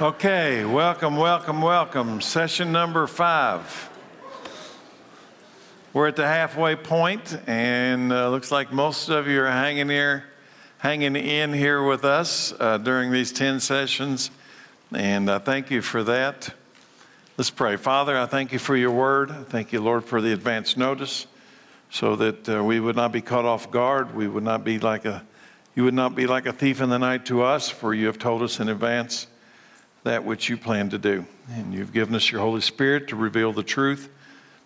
Okay, welcome, welcome, welcome. Session number five. We're at the halfway point, and uh, looks like most of you are hanging here, hanging in here with us uh, during these 10 sessions, and I thank you for that. Let's pray. Father, I thank you for your word. Thank you, Lord, for the advance notice so that uh, we would not be caught off guard. We would not be like a, you would not be like a thief in the night to us, for you have told us in advance that which you plan to do. And you've given us your Holy Spirit to reveal the truth,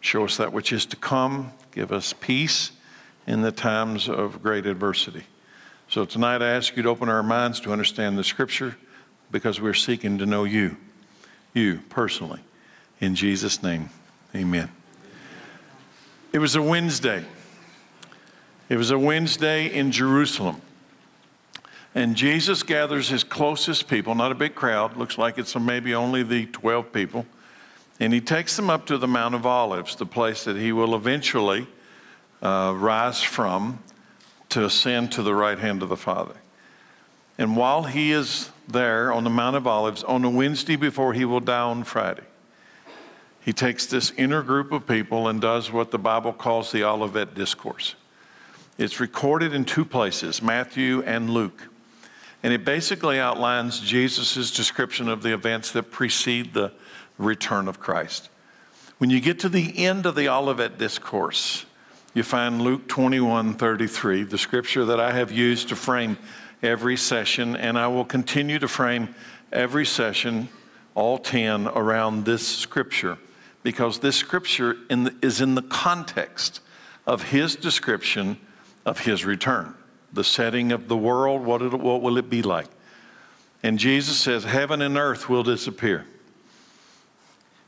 show us that which is to come, give us peace in the times of great adversity. So tonight I ask you to open our minds to understand the scripture because we're seeking to know you, you personally. In Jesus' name, amen. It was a Wednesday. It was a Wednesday in Jerusalem. And Jesus gathers his closest people, not a big crowd, looks like it's maybe only the 12 people, and he takes them up to the Mount of Olives, the place that he will eventually uh, rise from to ascend to the right hand of the Father. And while he is there on the Mount of Olives, on a Wednesday before he will die on Friday, he takes this inner group of people and does what the Bible calls the Olivet Discourse. It's recorded in two places, Matthew and Luke. And it basically outlines Jesus' description of the events that precede the return of Christ. When you get to the end of the Olivet Discourse, you find Luke 21 33, the scripture that I have used to frame every session, and I will continue to frame every session, all 10, around this scripture, because this scripture in the, is in the context of his description of his return the setting of the world, what, it, what will it be like? And Jesus says, Heaven and earth will disappear.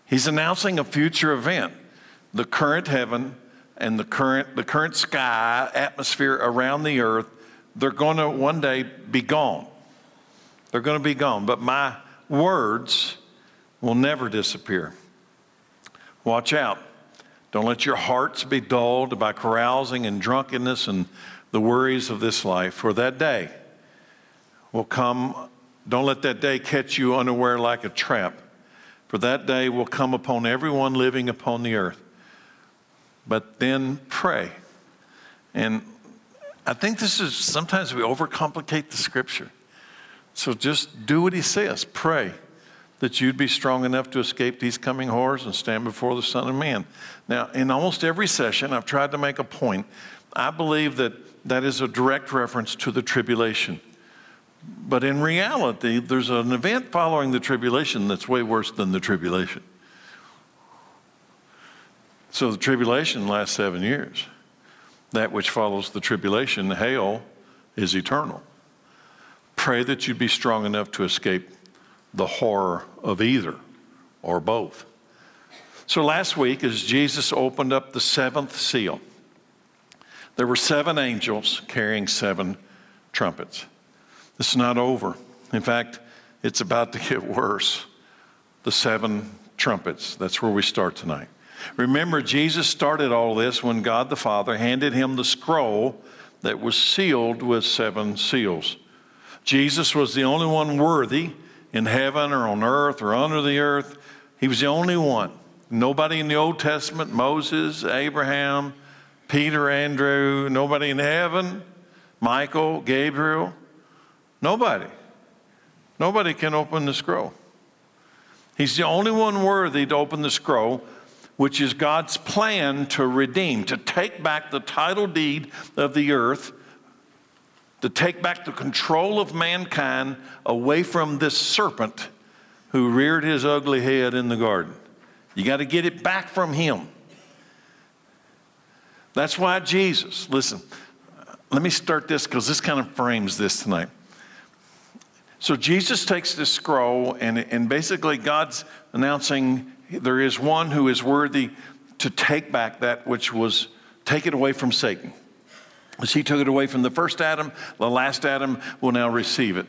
He's announcing a future event. The current heaven and the current, the current sky, atmosphere around the earth, they're going to one day be gone. They're going to be gone. But my words will never disappear. Watch out. Don't let your hearts be dulled by carousing and drunkenness and the worries of this life, for that day will come. Don't let that day catch you unaware like a trap, for that day will come upon everyone living upon the earth. But then pray. And I think this is sometimes we overcomplicate the scripture. So just do what he says pray that you'd be strong enough to escape these coming horrors and stand before the Son of Man. Now, in almost every session, I've tried to make a point. I believe that that is a direct reference to the tribulation. But in reality, there's an event following the tribulation that's way worse than the tribulation. So the tribulation lasts seven years. That which follows the tribulation, hell, is eternal. Pray that you'd be strong enough to escape the horror of either or both. So last week, as Jesus opened up the seventh seal, there were seven angels carrying seven trumpets. This is not over. In fact, it's about to get worse. The seven trumpets. That's where we start tonight. Remember, Jesus started all this when God the Father handed him the scroll that was sealed with seven seals. Jesus was the only one worthy in heaven or on earth or under the earth. He was the only one. Nobody in the Old Testament, Moses, Abraham, Peter, Andrew, nobody in heaven, Michael, Gabriel, nobody. Nobody can open the scroll. He's the only one worthy to open the scroll, which is God's plan to redeem, to take back the title deed of the earth, to take back the control of mankind away from this serpent who reared his ugly head in the garden. You got to get it back from him. That's why Jesus, listen, let me start this because this kind of frames this tonight. So Jesus takes this scroll, and, and basically God's announcing there is one who is worthy to take back that which was taken away from Satan. As he took it away from the first Adam, the last Adam will now receive it.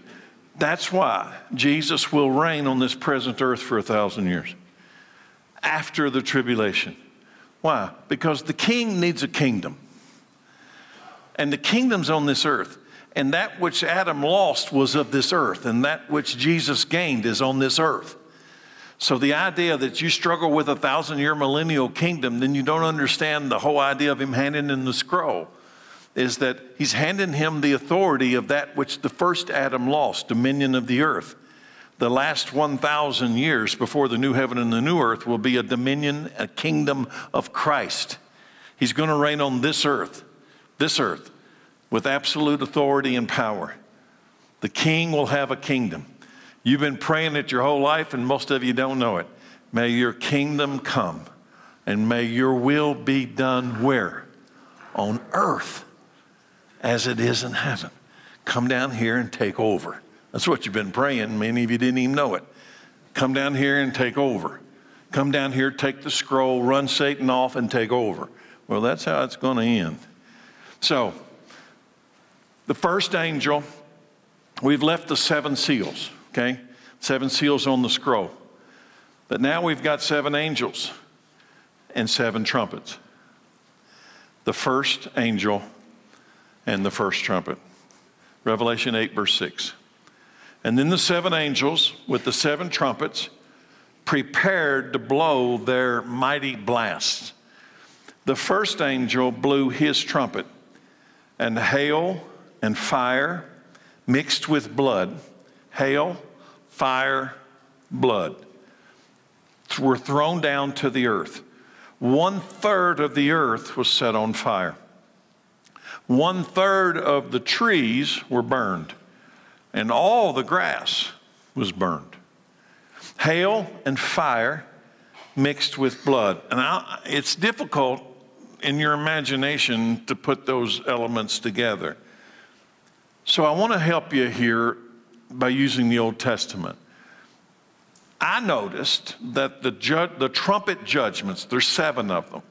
That's why Jesus will reign on this present earth for a thousand years after the tribulation. Why? Because the king needs a kingdom. And the kingdom's on this earth. And that which Adam lost was of this earth, and that which Jesus gained is on this earth. So the idea that you struggle with a thousand year millennial kingdom, then you don't understand the whole idea of him handing in the scroll, is that he's handing him the authority of that which the first Adam lost, dominion of the earth. The last 1,000 years before the new heaven and the new earth will be a dominion, a kingdom of Christ. He's going to reign on this earth, this earth, with absolute authority and power. The king will have a kingdom. You've been praying it your whole life, and most of you don't know it. May your kingdom come, and may your will be done where? On earth as it is in heaven. Come down here and take over. That's what you've been praying. Many of you didn't even know it. Come down here and take over. Come down here, take the scroll, run Satan off, and take over. Well, that's how it's going to end. So, the first angel, we've left the seven seals, okay? Seven seals on the scroll. But now we've got seven angels and seven trumpets. The first angel and the first trumpet. Revelation 8, verse 6. And then the seven angels with the seven trumpets prepared to blow their mighty blasts. The first angel blew his trumpet, and hail and fire mixed with blood, hail, fire, blood, were thrown down to the earth. One third of the earth was set on fire. One third of the trees were burned, and all the grass was burned. Hail and fire mixed with blood. And I, it's difficult in your imagination to put those elements together. So I want to help you here by using the Old Testament. I noticed that the, ju- the trumpet judgments, there's seven of them,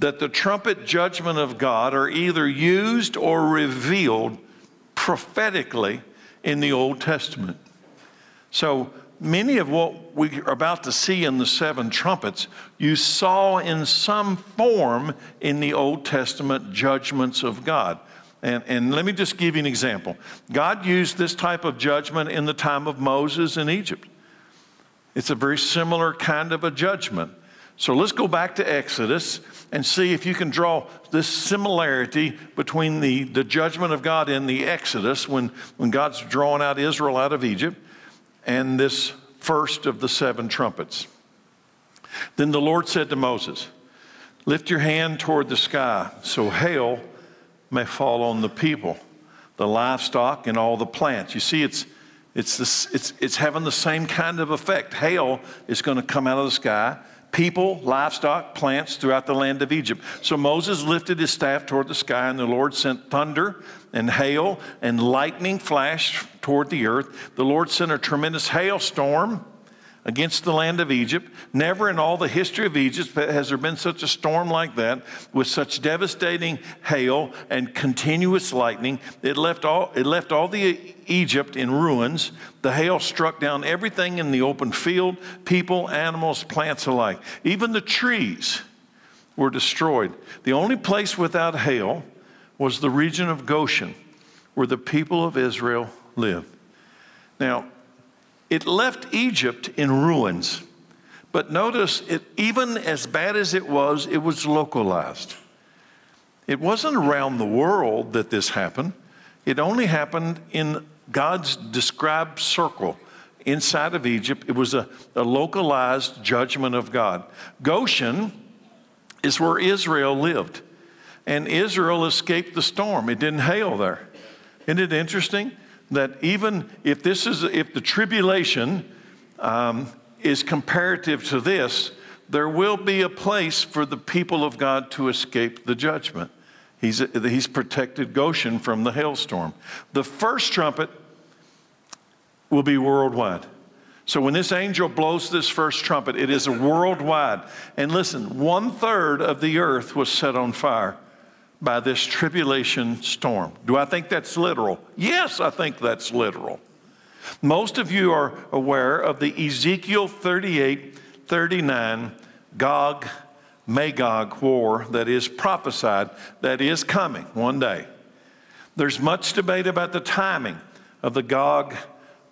that the trumpet judgment of God are either used or revealed prophetically in the Old Testament. So many of what we are about to see in the seven trumpets, you saw in some form in the Old Testament judgments of God. And, and let me just give you an example. God used this type of judgment in the time of Moses in Egypt. It's a very similar kind of a judgment. So let's go back to Exodus and see if you can draw this similarity between the, the judgment of God in the Exodus when, when God's drawing out Israel out of Egypt and this first of the seven trumpets. Then the Lord said to Moses, Lift your hand toward the sky so hail may fall on the people, the livestock, and all the plants. You see, it's, it's, this, it's, it's having the same kind of effect. Hail is going to come out of the sky people, livestock, plants throughout the land of Egypt. So Moses lifted his staff toward the sky, and the Lord sent thunder and hail and lightning flash toward the earth. The Lord sent a tremendous hailstorm against the land of Egypt. Never in all the history of Egypt has there been such a storm like that with such devastating hail and continuous lightning. It left all, it left all the Egypt in ruins. The hail struck down everything in the open field people, animals, plants alike. Even the trees were destroyed. The only place without hail was the region of Goshen, where the people of Israel lived. Now, it left Egypt in ruins. But notice, it, even as bad as it was, it was localized. It wasn't around the world that this happened. It only happened in God's described circle inside of Egypt. It was a, a localized judgment of God. Goshen is where Israel lived, and Israel escaped the storm. It didn't hail there. Isn't it interesting? That even if this is, if the tribulation um, is comparative to this, there will be a place for the people of God to escape the judgment. He's, he's protected Goshen from the hailstorm. The first trumpet will be worldwide. So when this angel blows this first trumpet, it is worldwide. And listen, one third of the earth was set on fire by this tribulation storm. Do I think that's literal? Yes, I think that's literal. Most of you are aware of the Ezekiel 38 39 Gog Magog war that is prophesied, that is coming one day. There's much debate about the timing of the Gog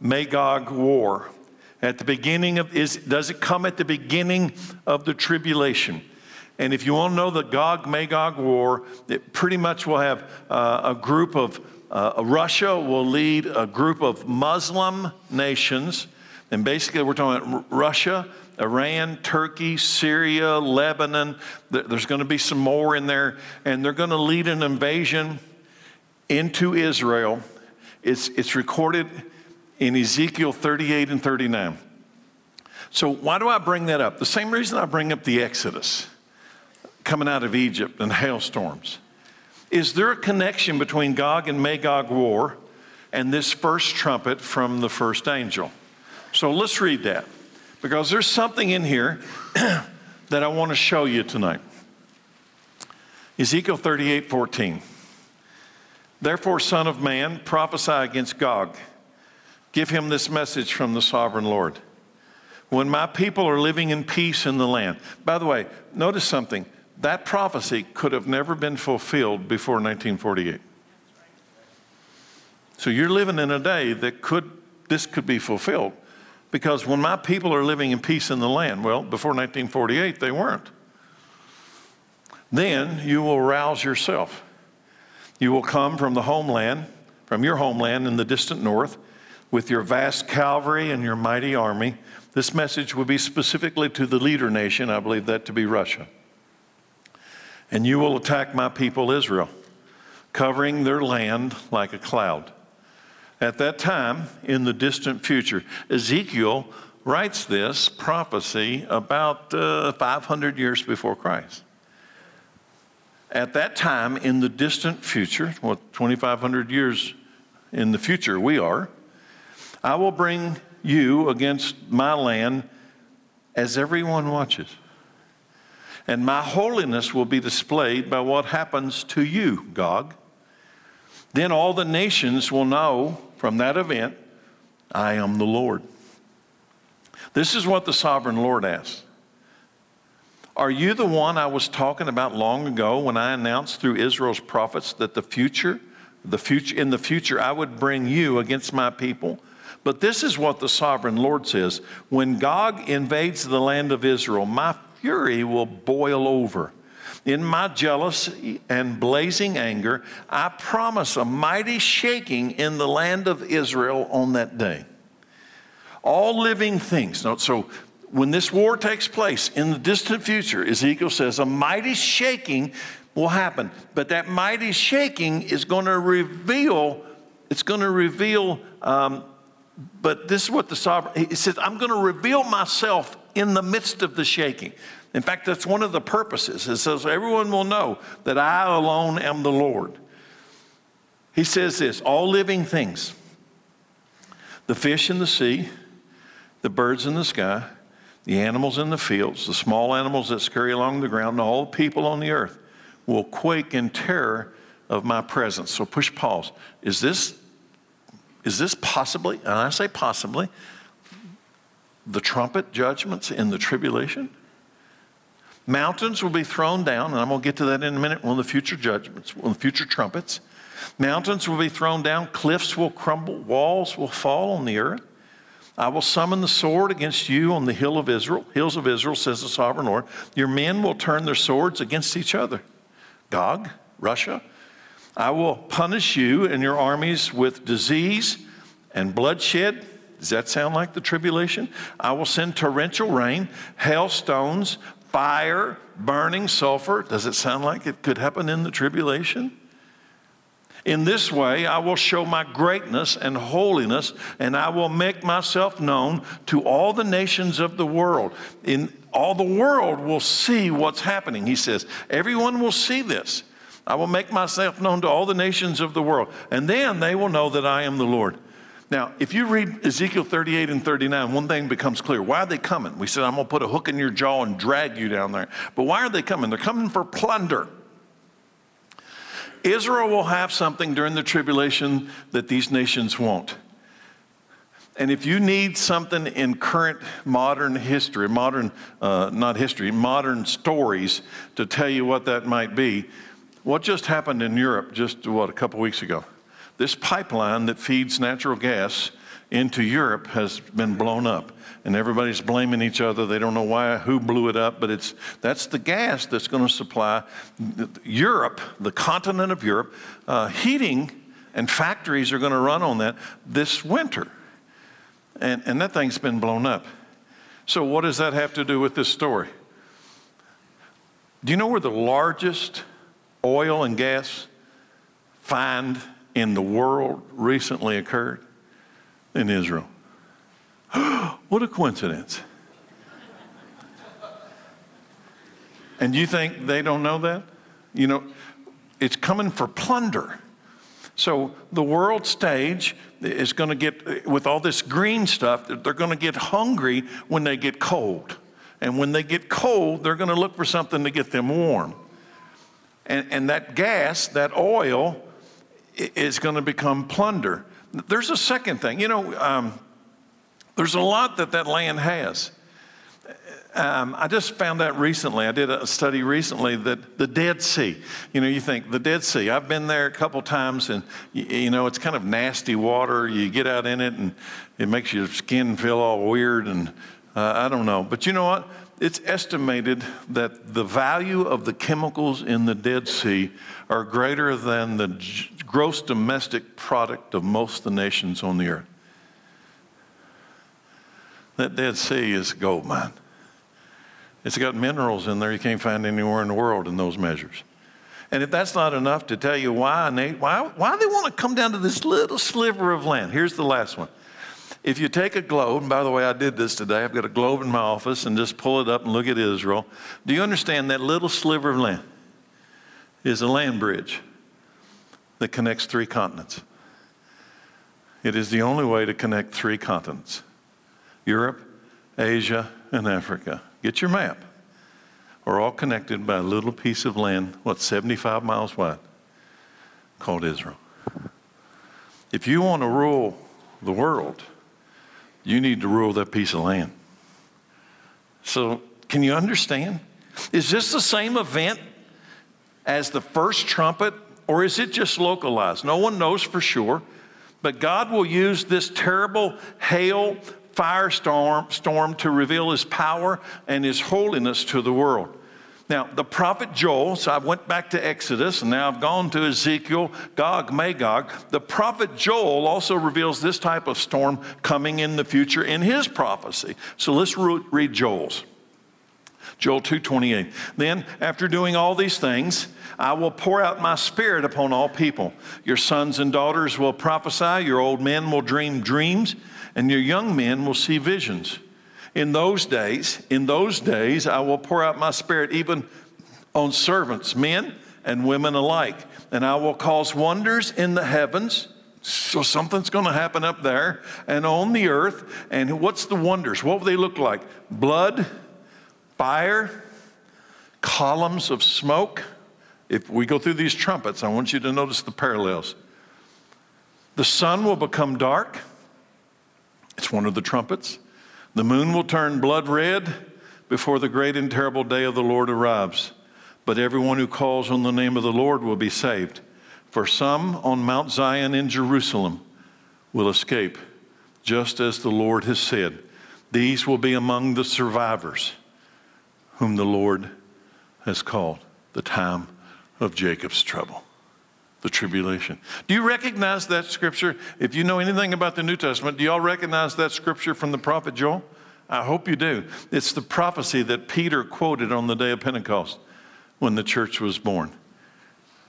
Magog war. At the beginning of is does it come at the beginning of the tribulation? And if you want to know the Gog Magog war, it pretty much will have uh, a group of uh, Russia will lead a group of Muslim nations, and basically we're talking about Russia, Iran, Turkey, Syria, Lebanon. There's going to be some more in there, and they're going to lead an invasion into Israel. It's, it's recorded in Ezekiel 38 and 39. So, why do I bring that up? The same reason I bring up the Exodus coming out of Egypt and hailstorms. Is there a connection between Gog and Magog war and this first trumpet from the first angel? So let's read that because there's something in here that I want to show you tonight. Ezekiel 38 14. Therefore, Son of Man, prophesy against Gog. Give him this message from the sovereign Lord. When my people are living in peace in the land. By the way, notice something. That prophecy could have never been fulfilled before 1948. So you're living in a day that could, this could be fulfilled. Because when my people are living in peace in the land, well, before 1948, they weren't. Then you will rouse yourself. You will come from the homeland, from your homeland in the distant north, with your vast cavalry and your mighty army. This message would be specifically to the leader nation, I believe that to be Russia and you will attack my people Israel, covering their land like a cloud. At that time, in the distant future, Ezekiel writes this prophecy about uh, 500 years before Christ. At that time, in the distant future, what, 2,500 years in the future we are, I will bring you against my land as everyone watches and my holiness will be displayed by what happens to you, Gog. Then all the nations will know from that event, I am the Lord. This is what the sovereign Lord asks. Are you the one I was talking about long ago when I announced through Israel's prophets that the future, the future in the future I would bring you against my people? But this is what the sovereign Lord says, when Gog invades the land of Israel, my fury will boil over. In my jealousy and blazing anger, I promise a mighty shaking in the land of Israel on that day. All living things. So, when this war takes place in the distant future, Ezekiel says a mighty shaking will happen. But that mighty shaking is going to reveal, it's going to reveal, um, but this is what the sovereign, he says, I'm going to reveal myself in the midst of the shaking. In fact, that's one of the purposes. It says, everyone will know that I alone am the Lord. He says this all living things, the fish in the sea, the birds in the sky, the animals in the fields, the small animals that scurry along the ground, and all people on the earth will quake in terror of my presence. So push pause. Is this, is this possibly, and I say possibly, the trumpet judgments in the tribulation? Mountains will be thrown down, and I'm going to get to that in a minute, one of the future judgments, one of the future trumpets. Mountains will be thrown down, cliffs will crumble, walls will fall on the earth. I will summon the sword against you on the hill of Israel, hills of Israel, says the sovereign Lord. Your men will turn their swords against each other. Gog, Russia. I will punish you and your armies with disease and bloodshed does that sound like the tribulation? I will send torrential rain, hailstones, fire, burning sulfur. Does it sound like it could happen in the tribulation? In this way, I will show my greatness and holiness, and I will make myself known to all the nations of the world. In all the world will see what's happening. He says, Everyone will see this. I will make myself known to all the nations of the world, and then they will know that I am the Lord. Now, if you read Ezekiel 38 and 39, one thing becomes clear. Why are they coming? We said, I'm going to put a hook in your jaw and drag you down there. But why are they coming? They're coming for plunder. Israel will have something during the tribulation that these nations won't. And if you need something in current modern history, modern, uh, not history, modern stories to tell you what that might be, what just happened in Europe just, what, a couple weeks ago? This pipeline that feeds natural gas into Europe has been blown up. And everybody's blaming each other. They don't know why, who blew it up, but it's, that's the gas that's going to supply Europe, the continent of Europe, uh, heating and factories are going to run on that this winter. And, and that thing's been blown up. So, what does that have to do with this story? Do you know where the largest oil and gas find in the world recently occurred? In Israel. what a coincidence. And you think they don't know that? You know, it's coming for plunder. So the world stage is going to get, with all this green stuff, they're going to get hungry when they get cold. And when they get cold, they're going to look for something to get them warm. And, and that gas, that oil, is going to become plunder. There's a second thing. You know, um, there's a lot that that land has. Um, I just found out recently, I did a study recently that the Dead Sea, you know, you think the Dead Sea, I've been there a couple times and, you, know, it's kind of nasty water. You get out in it and it makes your skin feel all weird and uh, I don't know. But you know what? It's estimated that the value of the chemicals in the Dead Sea are greater than the gross domestic product of most of the nations on the earth. That Dead Sea is a gold mine. It's got minerals in there you can't find anywhere in the world in those measures. And if that's not enough to tell you why, why, why they want to come down to this little sliver of land, here's the last one. If you take a globe, and by the way, I did this today, I've got a globe in my office, and just pull it up and look at Israel. Do you understand that little sliver of land is a land bridge that connects three continents? It is the only way to connect three continents Europe, Asia, and Africa. Get your map. We're all connected by a little piece of land, what, 75 miles wide, called Israel. If you want to rule the world, you need to rule that piece of land. So, can you understand? Is this the same event as the first trumpet, or is it just localized? No one knows for sure, but God will use this terrible hail firestorm storm to reveal his power and his holiness to the world. Now, the prophet Joel, so I went back to Exodus and now I've gone to Ezekiel, Gog, Magog. The prophet Joel also reveals this type of storm coming in the future in his prophecy. So let's read Joel's. Joel 2:28. Then after doing all these things, I will pour out my spirit upon all people. Your sons and daughters will prophesy, your old men will dream dreams, and your young men will see visions. In those days, in those days, I will pour out my spirit even on servants, men and women alike, and I will cause wonders in the heavens. So something's going to happen up there and on the earth. And what's the wonders? What will they look like? Blood, fire, columns of smoke. If we go through these trumpets, I want you to notice the parallels. The sun will become dark it's one of the trumpets. The moon will turn blood red before the great and terrible day of the Lord arrives. But everyone who calls on the name of the Lord will be saved. For some on Mount Zion in Jerusalem will escape, just as the Lord has said. These will be among the survivors whom the Lord has called the time of Jacob's trouble the tribulation. Do you recognize that scripture? If you know anything about the New Testament, do you all recognize that scripture from the prophet Joel? I hope you do. It's the prophecy that Peter quoted on the day of Pentecost when the church was born.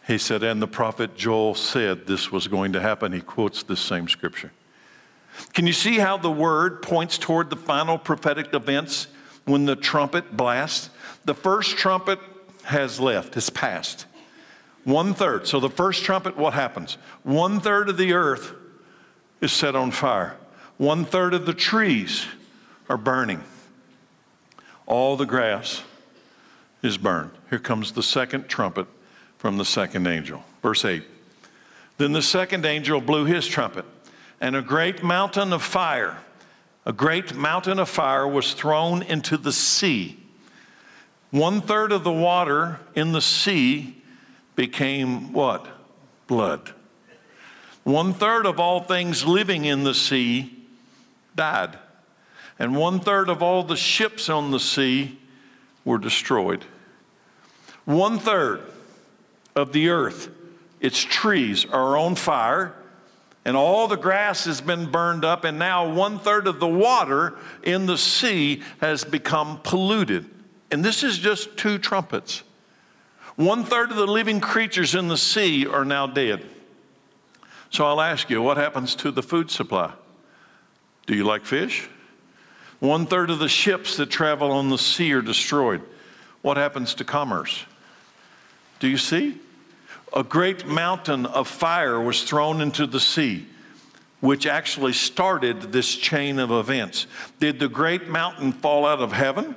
He said, and the prophet Joel said this was going to happen. He quotes this same scripture. Can you see how the word points toward the final prophetic events when the trumpet blasts? The first trumpet has left, it's passed. One third. So the first trumpet, what happens? One third of the earth is set on fire. One third of the trees are burning. All the grass is burned. Here comes the second trumpet from the second angel. Verse 8. Then the second angel blew his trumpet, and a great mountain of fire, a great mountain of fire was thrown into the sea. One third of the water in the sea became what? Blood. One third of all things living in the sea died, and one third of all the ships on the sea were destroyed. One third of the earth, its trees are on fire, and all the grass has been burned up, and now one third of the water in the sea has become polluted. And this is just two trumpets. One third of the living creatures in the sea are now dead. So I'll ask you, what happens to the food supply? Do you like fish? One third of the ships that travel on the sea are destroyed. What happens to commerce? Do you see? A great mountain of fire was thrown into the sea, which actually started this chain of events. Did the great mountain fall out of heaven?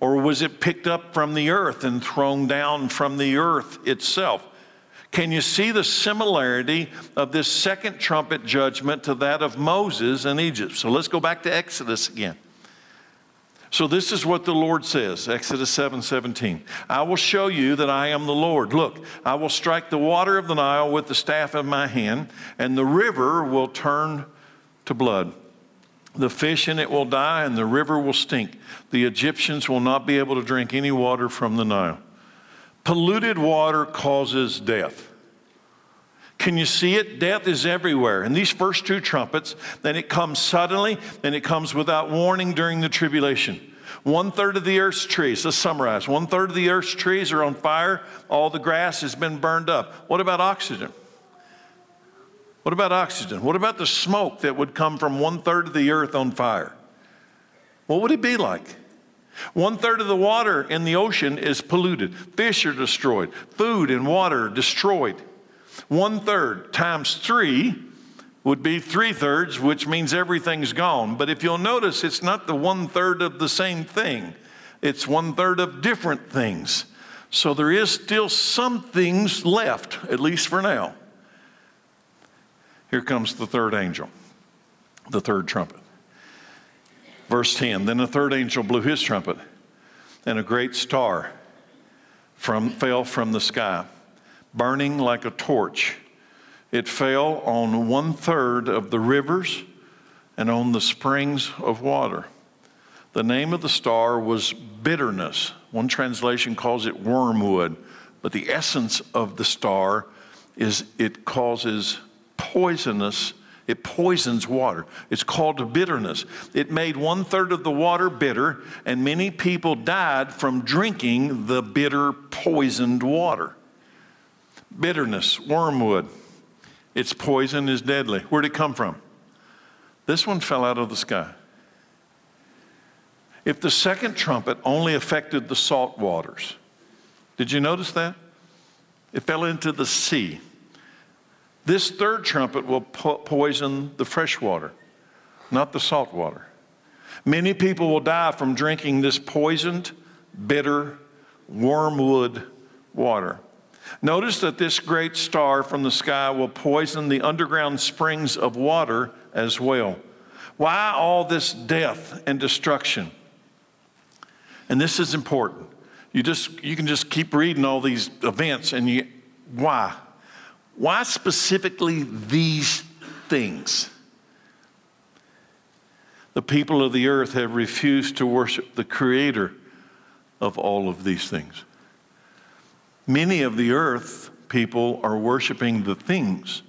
Or was it picked up from the earth and thrown down from the earth itself? Can you see the similarity of this second trumpet judgment to that of Moses in Egypt? So let's go back to Exodus again. So this is what the Lord says, Exodus 7 17. I will show you that I am the Lord. Look, I will strike the water of the Nile with the staff of my hand, and the river will turn to blood. The fish in it will die, and the river will stink. The Egyptians will not be able to drink any water from the Nile. Polluted water causes death. Can you see it? Death is everywhere. And these first two trumpets, then it comes suddenly, and it comes without warning during the tribulation. One third of the earth's trees, let's summarize. One third of the earth's trees are on fire, all the grass has been burned up. What about oxygen? What about oxygen? What about the smoke that would come from one third of the earth on fire? What would it be like? One third of the water in the ocean is polluted. Fish are destroyed. Food and water destroyed. One third times three would be three thirds, which means everything's gone. But if you'll notice, it's not the one third of the same thing, it's one third of different things. So there is still some things left, at least for now. Here comes the third angel, the third trumpet. Verse 10 Then the third angel blew his trumpet, and a great star from, fell from the sky, burning like a torch. It fell on one third of the rivers and on the springs of water. The name of the star was bitterness. One translation calls it wormwood, but the essence of the star is it causes poisonous it poisons water. It's called bitterness. It made one third of the water bitter, and many people died from drinking the bitter, poisoned water. Bitterness, wormwood. Its poison is deadly. Where'd it come from? This one fell out of the sky. If the second trumpet only affected the salt waters, did you notice that? It fell into the sea. This third trumpet will po- poison the fresh water, not the salt water. Many people will die from drinking this poisoned, bitter, wormwood water. Notice that this great star from the sky will poison the underground springs of water as well. Why all this death and destruction? And this is important. You just you can just keep reading all these events and you why? Why specifically these things? The people of the earth have refused to worship the creator of all of these things. Many of the earth people are worshiping the things,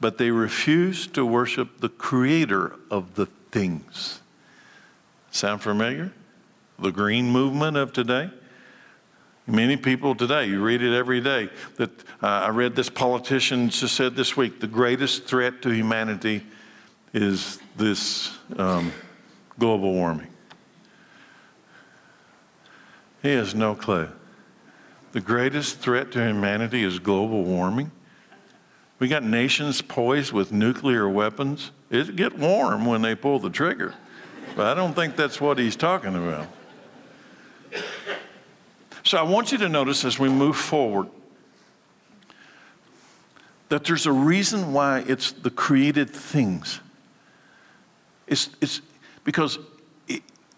but they refuse to worship the creator of the things. Sound familiar? The green movement of today? Many people today, you read it every day. That uh, I read this politician just said this week the greatest threat to humanity is this um, global warming. He has no clue. The greatest threat to humanity is global warming. We got nations poised with nuclear weapons. It get warm when they pull the trigger, but I don't think that's what he's talking about. So I want you to notice as we move forward that there's a reason why it's the created things. It's, it's because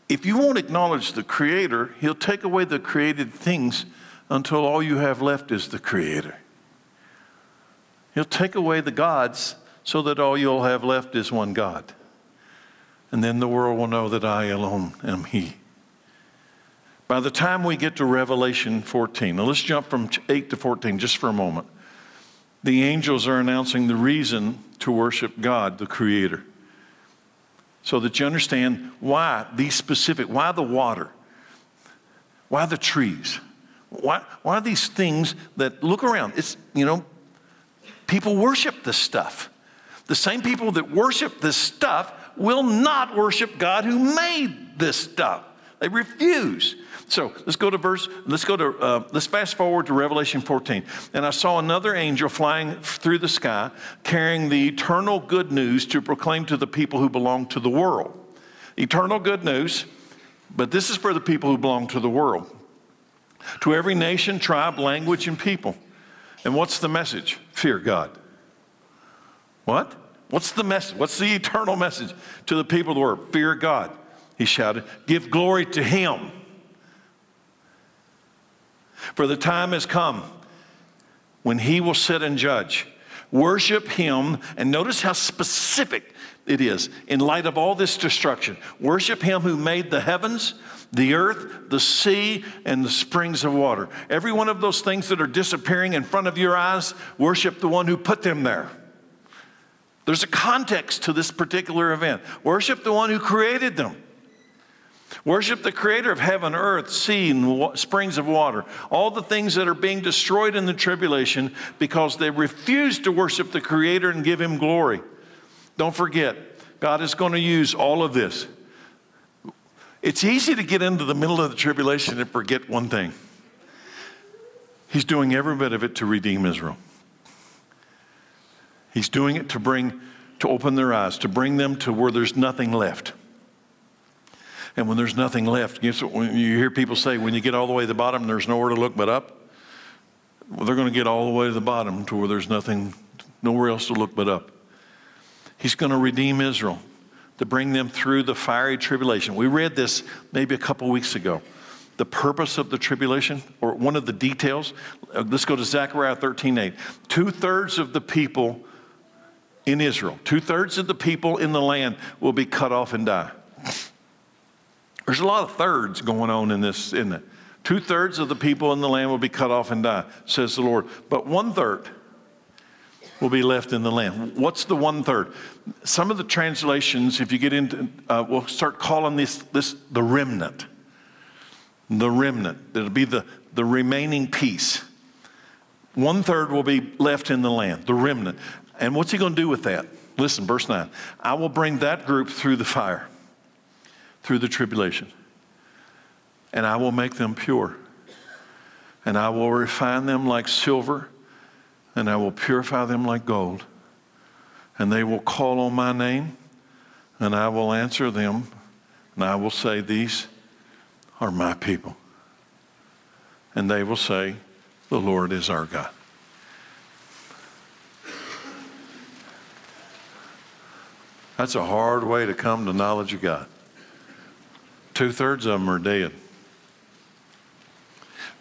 if you won't acknowledge the Creator, He'll take away the created things until all you have left is the Creator. He'll take away the gods so that all you'll have left is one God. And then the world will know that I alone am He. By the time we get to Revelation 14, now let's jump from 8 to 14 just for a moment. The angels are announcing the reason to worship God, the Creator. So that you understand why these specific, why the water, why the trees, why, why are these things that look around. It's, you know, people worship this stuff. The same people that worship this stuff will not worship God who made this stuff. They refuse. So let's go to verse, let's go to, uh, let's fast forward to Revelation 14. And I saw another angel flying through the sky, carrying the eternal good news to proclaim to the people who belong to the world. Eternal good news, but this is for the people who belong to the world. To every nation, tribe, language, and people. And what's the message? Fear God. What? What's the message? What's the eternal message to the people of the world? Fear God. He shouted, Give glory to Him. For the time has come when He will sit and judge. Worship Him, and notice how specific it is in light of all this destruction. Worship Him who made the heavens, the earth, the sea, and the springs of water. Every one of those things that are disappearing in front of your eyes, worship the one who put them there. There's a context to this particular event. Worship the one who created them. Worship the creator of heaven, earth, sea, and springs of water. All the things that are being destroyed in the tribulation because they refuse to worship the creator and give him glory. Don't forget, God is going to use all of this. It's easy to get into the middle of the tribulation and forget one thing He's doing every bit of it to redeem Israel. He's doing it to bring, to open their eyes, to bring them to where there's nothing left. And when there's nothing left, when you hear people say, when you get all the way to the bottom, there's nowhere to look but up. Well, they're going to get all the way to the bottom to where there's nothing, nowhere else to look but up. He's going to redeem Israel to bring them through the fiery tribulation. We read this maybe a couple weeks ago. The purpose of the tribulation, or one of the details. Uh, let's go to Zechariah 13 8. Two thirds of the people in Israel. Two thirds of the people in the land will be cut off and die. There's a lot of thirds going on in this, isn't it? Two thirds of the people in the land will be cut off and die, says the Lord. But one third will be left in the land. What's the one third? Some of the translations, if you get into, uh, will start calling this, this the remnant. The remnant. It'll be the, the remaining piece. One third will be left in the land, the remnant. And what's he going to do with that? Listen, verse 9. I will bring that group through the fire, through the tribulation, and I will make them pure. And I will refine them like silver, and I will purify them like gold. And they will call on my name, and I will answer them, and I will say, These are my people. And they will say, The Lord is our God. That's a hard way to come to knowledge of God. Two thirds of them are dead.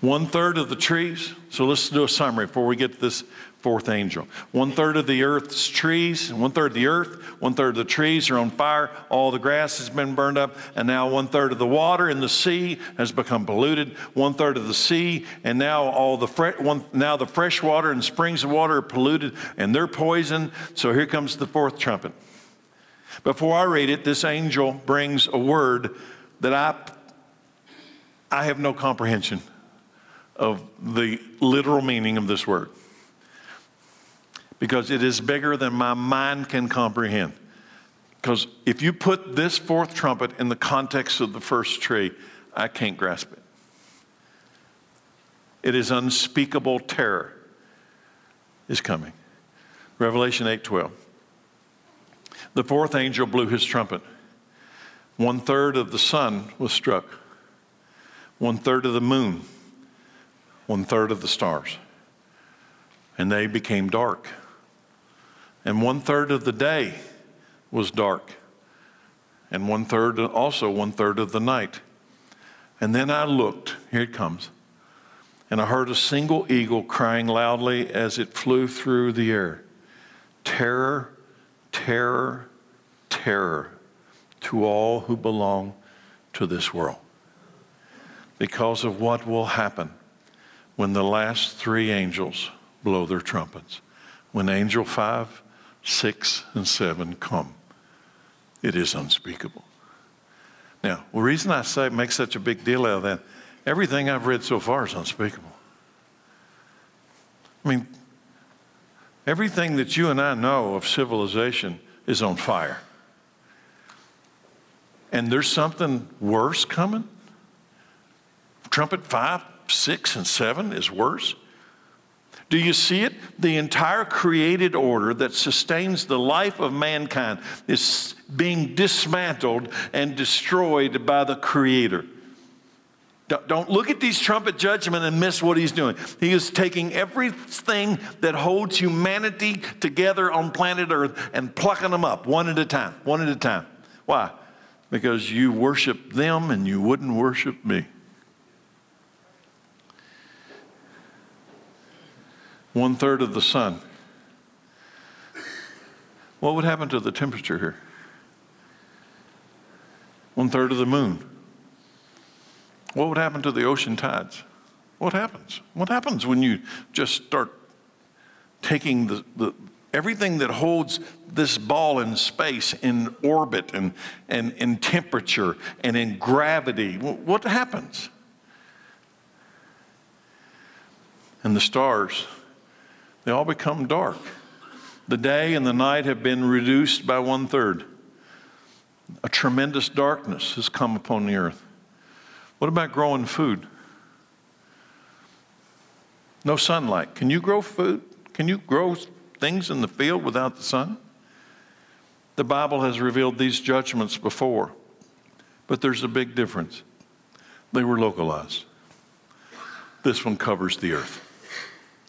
One third of the trees, so let's do a summary before we get to this fourth angel. One third of the earth's trees, one third of the earth, one third of the trees are on fire, all the grass has been burned up, and now one third of the water in the sea has become polluted. One third of the sea, and now all the fre- one, now the fresh water and springs of water are polluted, and they're poisoned. So here comes the fourth trumpet. Before I read it, this angel brings a word that I, I have no comprehension of the literal meaning of this word because it is bigger than my mind can comprehend. Because if you put this fourth trumpet in the context of the first tree, I can't grasp it. It is unspeakable terror is coming. Revelation 8:12. The fourth angel blew his trumpet. One third of the sun was struck, one third of the moon, one third of the stars, and they became dark. And one third of the day was dark, and one third, also one third of the night. And then I looked, here it comes, and I heard a single eagle crying loudly as it flew through the air Terror, terror, terror to all who belong to this world. Because of what will happen when the last three angels blow their trumpets. When angel five, six, and seven come, it is unspeakable. Now, the reason I say make such a big deal out of that, everything I've read so far is unspeakable. I mean, everything that you and I know of civilization is on fire. And there's something worse coming? Trumpet five, six, and seven is worse? Do you see it? The entire created order that sustains the life of mankind is being dismantled and destroyed by the Creator. Don't look at these trumpet judgment and miss what he's doing. He is taking everything that holds humanity together on planet Earth and plucking them up one at a time, one at a time. Why? Because you worship them and you wouldn't worship me. One third of the sun. What would happen to the temperature here? One third of the moon. What would happen to the ocean tides? What happens? What happens when you just start taking the, the everything that holds this ball in space, in orbit, and, and in temperature, and in gravity? What happens? And the stars, they all become dark. The day and the night have been reduced by one third. A tremendous darkness has come upon the earth. What about growing food? No sunlight. Can you grow food? Can you grow things in the field without the sun? The Bible has revealed these judgments before, but there's a big difference. They were localized. This one covers the earth,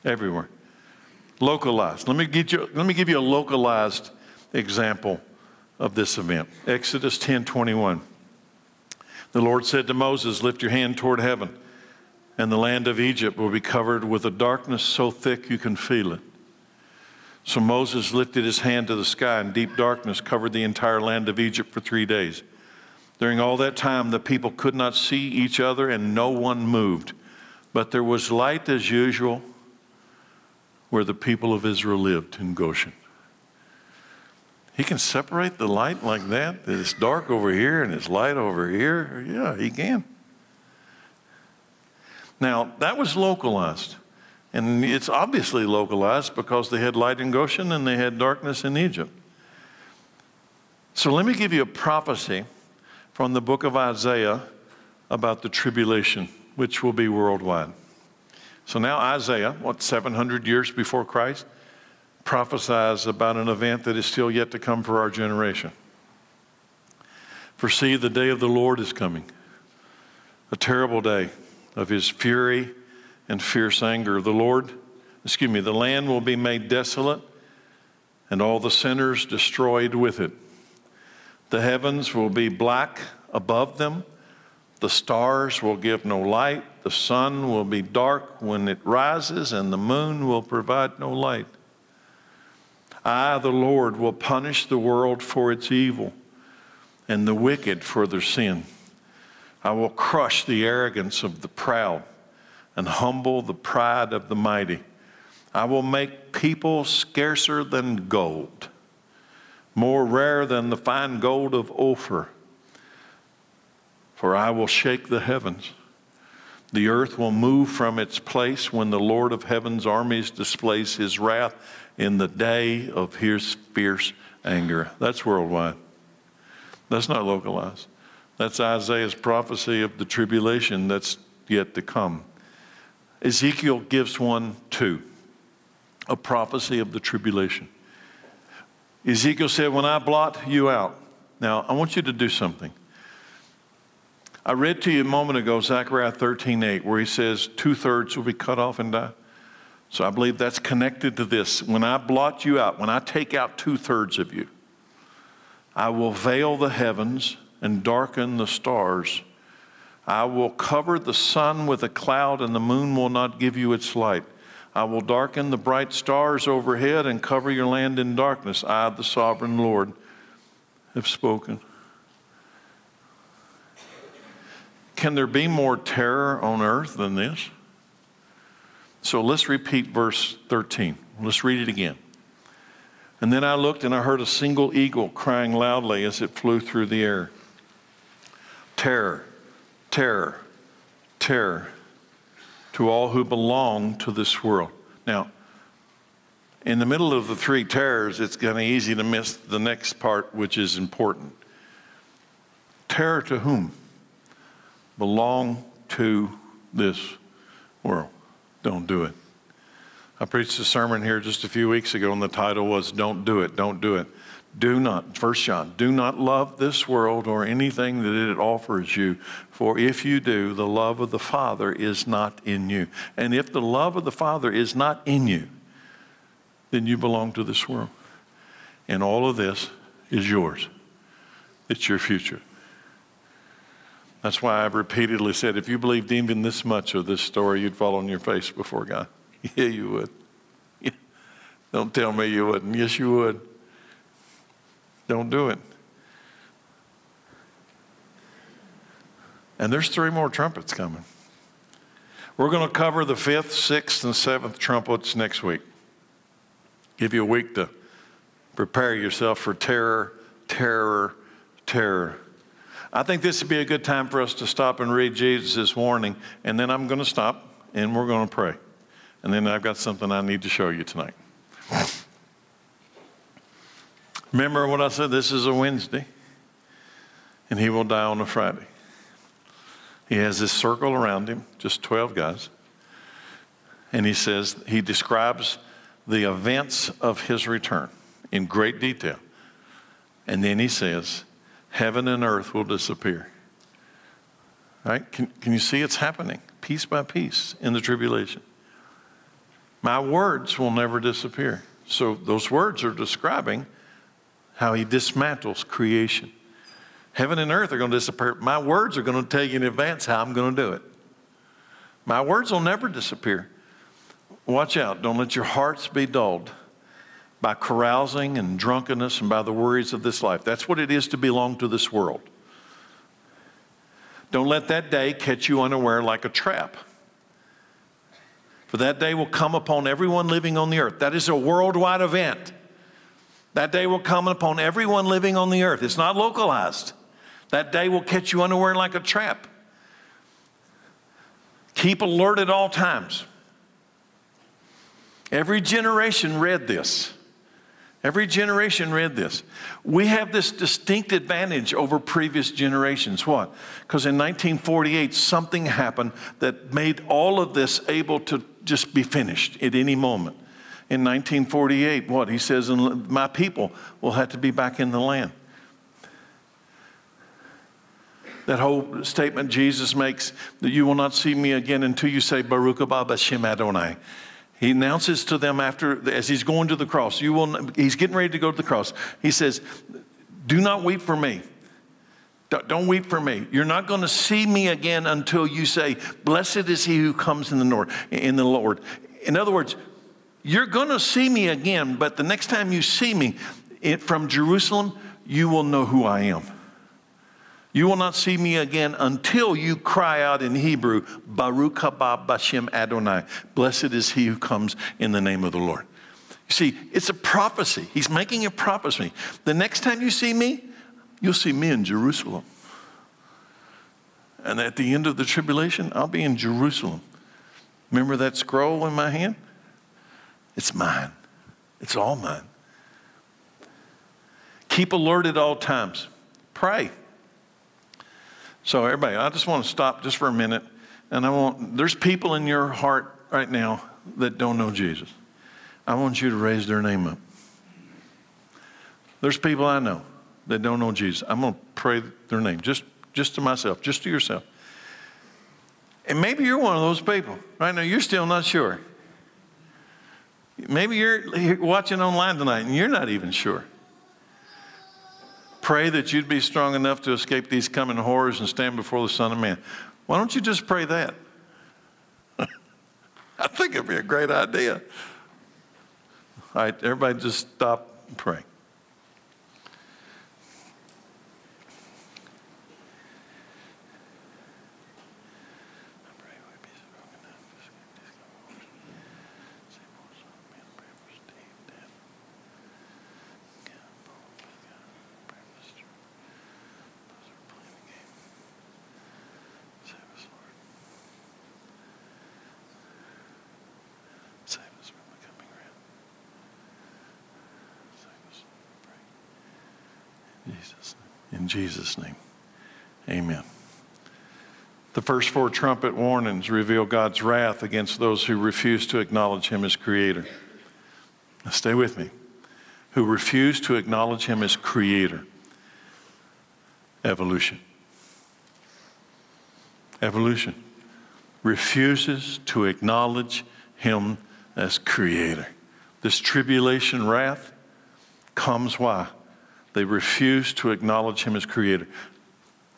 everywhere. Localized. Let me, give you, let me give you a localized example of this event. Exodus 10 21. The Lord said to Moses, Lift your hand toward heaven, and the land of Egypt will be covered with a darkness so thick you can feel it. So Moses lifted his hand to the sky, and deep darkness covered the entire land of Egypt for three days. During all that time, the people could not see each other, and no one moved. But there was light as usual where the people of Israel lived in Goshen. He can separate the light like that. It's dark over here and it's light over here. Yeah, he can. Now, that was localized. And it's obviously localized because they had light in Goshen and they had darkness in Egypt. So let me give you a prophecy from the book of Isaiah about the tribulation, which will be worldwide. So now, Isaiah, what, 700 years before Christ? prophesies about an event that is still yet to come for our generation. For see, the day of the Lord is coming, a terrible day of his fury and fierce anger. The Lord, excuse me, the land will be made desolate and all the sinners destroyed with it. The heavens will be black above them. The stars will give no light. The sun will be dark when it rises, and the moon will provide no light. I, the Lord, will punish the world for its evil and the wicked for their sin. I will crush the arrogance of the proud and humble the pride of the mighty. I will make people scarcer than gold, more rare than the fine gold of Ophir. For I will shake the heavens. The earth will move from its place when the Lord of heaven's armies displays his wrath in the day of his fierce anger. That's worldwide. That's not localized. That's Isaiah's prophecy of the tribulation that's yet to come. Ezekiel gives one too a prophecy of the tribulation. Ezekiel said, When I blot you out. Now, I want you to do something. I read to you a moment ago Zechariah 13 8, where he says, Two thirds will be cut off and die. So I believe that's connected to this. When I blot you out, when I take out two thirds of you, I will veil the heavens and darken the stars. I will cover the sun with a cloud, and the moon will not give you its light. I will darken the bright stars overhead and cover your land in darkness. I, the sovereign Lord, have spoken. Can there be more terror on earth than this? So let's repeat verse 13. Let's read it again. And then I looked and I heard a single eagle crying loudly as it flew through the air Terror, terror, terror to all who belong to this world. Now, in the middle of the three terrors, it's kind of easy to miss the next part, which is important. Terror to whom? Belong to this world. Don't do it. I preached a sermon here just a few weeks ago, and the title was Don't Do It, Don't Do It. Do not, First John, do not love this world or anything that it offers you. For if you do, the love of the Father is not in you. And if the love of the Father is not in you, then you belong to this world. And all of this is yours. It's your future. That's why I've repeatedly said if you believed even this much of this story, you'd fall on your face before God. Yeah, you would. Yeah. Don't tell me you wouldn't. Yes, you would. Don't do it. And there's three more trumpets coming. We're going to cover the fifth, sixth, and seventh trumpets next week. Give you a week to prepare yourself for terror, terror, terror. I think this would be a good time for us to stop and read Jesus' warning, and then I'm going to stop and we're going to pray. And then I've got something I need to show you tonight. Remember what I said? This is a Wednesday, and he will die on a Friday. He has this circle around him, just 12 guys. And he says, he describes the events of his return in great detail. And then he says, heaven and earth will disappear. Right? Can, can you see it's happening piece by piece in the tribulation? My words will never disappear. So those words are describing how he dismantles creation. Heaven and earth are going to disappear. My words are going to tell you in advance how I'm going to do it. My words will never disappear. Watch out. Don't let your hearts be dulled by carousing and drunkenness and by the worries of this life. That's what it is to belong to this world. Don't let that day catch you unaware like a trap. For that day will come upon everyone living on the earth. That is a worldwide event. That day will come upon everyone living on the earth. It's not localized. That day will catch you unaware like a trap. Keep alert at all times. Every generation read this. Every generation read this. We have this distinct advantage over previous generations. What? Because in 1948, something happened that made all of this able to just be finished at any moment in 1948, what? He says, My people will have to be back in the land. That whole statement Jesus makes that you will not see me again until you say, Baruch haba Bashem Adonai. He announces to them after, as he's going to the cross, you will, he's getting ready to go to the cross. He says, Do not weep for me. Don't weep for me. You're not going to see me again until you say, Blessed is he who comes in the Lord. In the Lord. In other words, you're going to see me again, but the next time you see me it, from Jerusalem, you will know who I am. You will not see me again until you cry out in Hebrew, Baruch haba Bashem Adonai. Blessed is he who comes in the name of the Lord. You see, it's a prophecy. He's making a prophecy. The next time you see me, you'll see me in Jerusalem. And at the end of the tribulation, I'll be in Jerusalem. Remember that scroll in my hand? It's mine. It's all mine. Keep alert at all times. Pray. So, everybody, I just want to stop just for a minute. And I want, there's people in your heart right now that don't know Jesus. I want you to raise their name up. There's people I know that don't know Jesus. I'm going to pray their name just, just to myself, just to yourself. And maybe you're one of those people. Right now, you're still not sure. Maybe you're watching online tonight and you're not even sure. Pray that you'd be strong enough to escape these coming horrors and stand before the Son of Man. Why don't you just pray that? I think it'd be a great idea. All right, everybody just stop and pray. Jesus. In Jesus' name, amen. The first four trumpet warnings reveal God's wrath against those who refuse to acknowledge Him as Creator. Now, stay with me. Who refuse to acknowledge Him as Creator. Evolution. Evolution refuses to acknowledge Him as Creator. This tribulation wrath comes why? They refuse to acknowledge him as creator.